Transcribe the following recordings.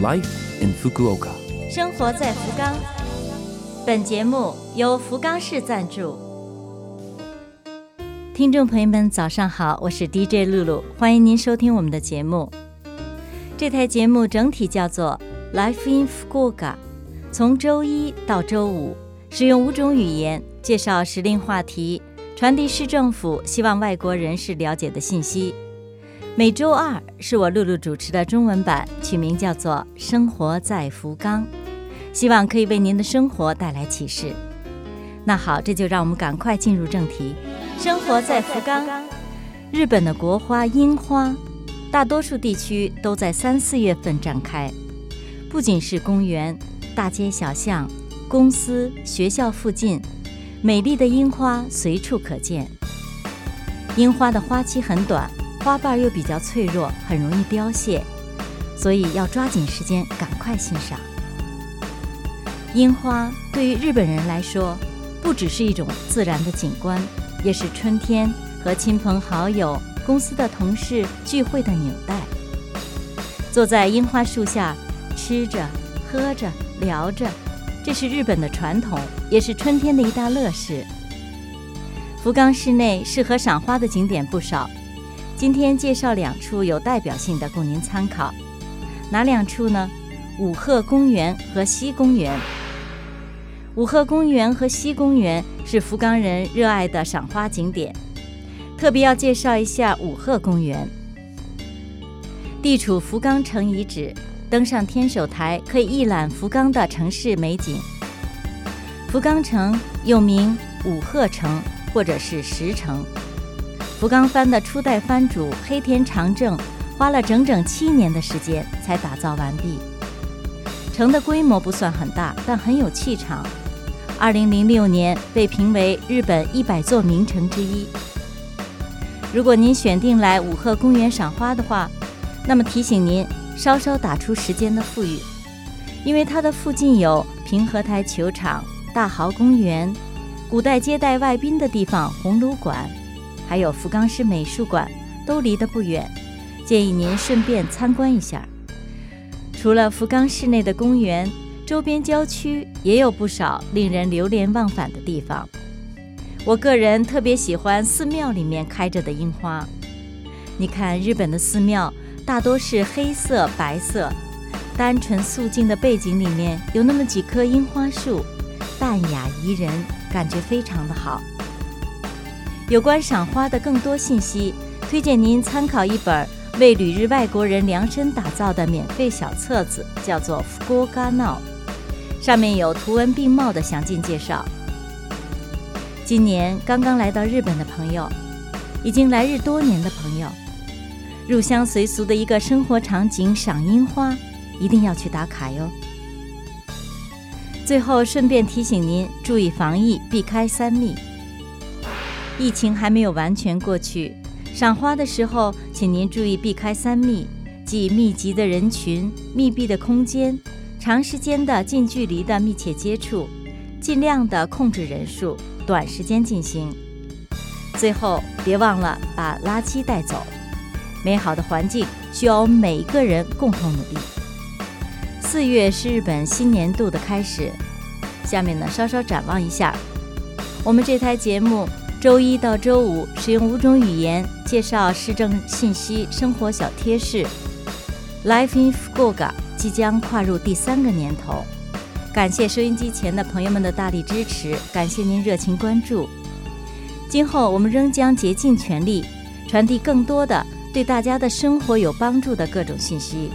Life in Fukuoka。生活在福冈。本节目由福冈市赞助。听众朋友们，早上好，我是 DJ 露露，欢迎您收听我们的节目。这台节目整体叫做 Life in Fukuoka，从周一到周五，使用五种语言介绍时令话题，传递市政府希望外国人士了解的信息。每周二是我露露主持的中文版，取名叫做《生活在福冈》，希望可以为您的生活带来启示。那好，这就让我们赶快进入正题。生活在福冈，日本的国花樱花，大多数地区都在三四月份展开，不仅是公园、大街小巷、公司、学校附近，美丽的樱花随处可见。樱花的花期很短。花瓣又比较脆弱，很容易凋谢，所以要抓紧时间，赶快欣赏。樱花对于日本人来说，不只是一种自然的景观，也是春天和亲朋好友、公司的同事聚会的纽带。坐在樱花树下，吃着、喝着、聊着，这是日本的传统，也是春天的一大乐事。福冈市内适合赏花的景点不少。今天介绍两处有代表性的，供您参考。哪两处呢？五鹤公园和西公园。五鹤公园和西公园是福冈人热爱的赏花景点，特别要介绍一下五鹤公园。地处福冈城遗址，登上天守台可以一览福冈的城市美景。福冈城又名五鹤城或者是石城。福冈藩的初代藩主黑田长政花了整整七年的时间才打造完毕。城的规模不算很大，但很有气场。二零零六年被评为日本一百座名城之一。如果您选定来五鹤公园赏花的话，那么提醒您稍稍打出时间的富裕，因为它的附近有平和台球场、大豪公园、古代接待外宾的地方红炉馆。还有福冈市美术馆都离得不远，建议您顺便参观一下。除了福冈市内的公园，周边郊区也有不少令人流连忘返的地方。我个人特别喜欢寺庙里面开着的樱花。你看，日本的寺庙大多是黑色、白色，单纯素净的背景里面有那么几棵樱花树，淡雅宜人，感觉非常的好。有关赏花的更多信息，推荐您参考一本为旅日外国人量身打造的免费小册子，叫做《福冈闹》，上面有图文并茂的详尽介绍。今年刚刚来到日本的朋友，已经来日多年的朋友，入乡随俗的一个生活场景——赏樱花，一定要去打卡哟。最后顺便提醒您注意防疫，避开三密。疫情还没有完全过去，赏花的时候，请您注意避开三密，即密集的人群、密闭的空间、长时间的近距离的密切接触，尽量的控制人数，短时间进行。最后，别忘了把垃圾带走。美好的环境需要我们每一个人共同努力。四月是日本新年度的开始，下面呢稍稍展望一下，我们这台节目。周一到周五，使用五种语言介绍市政信息、生活小贴士。Life in Fukuoka 即将跨入第三个年头，感谢收音机前的朋友们的大力支持，感谢您热情关注。今后我们仍将竭尽全力传递更多的对大家的生活有帮助的各种信息。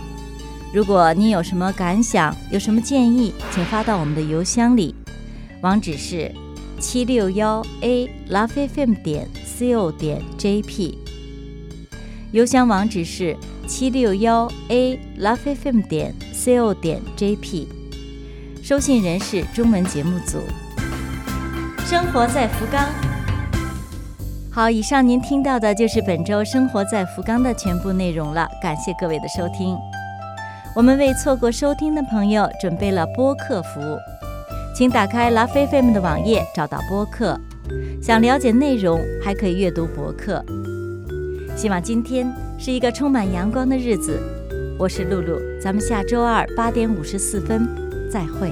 如果您有什么感想、有什么建议，请发到我们的邮箱里，网址是。七六幺 a lovefm 点 co 点 jp，邮箱网址是七六幺 a lovefm 点 co 点 jp，收信人是中文节目组。生活在福冈。好，以上您听到的就是本周生活在福冈的全部内容了，感谢各位的收听。我们为错过收听的朋友准备了播客服务。请打开拉菲菲们的网页，找到播客。想了解内容，还可以阅读博客。希望今天是一个充满阳光的日子。我是露露，咱们下周二八点五十四分再会。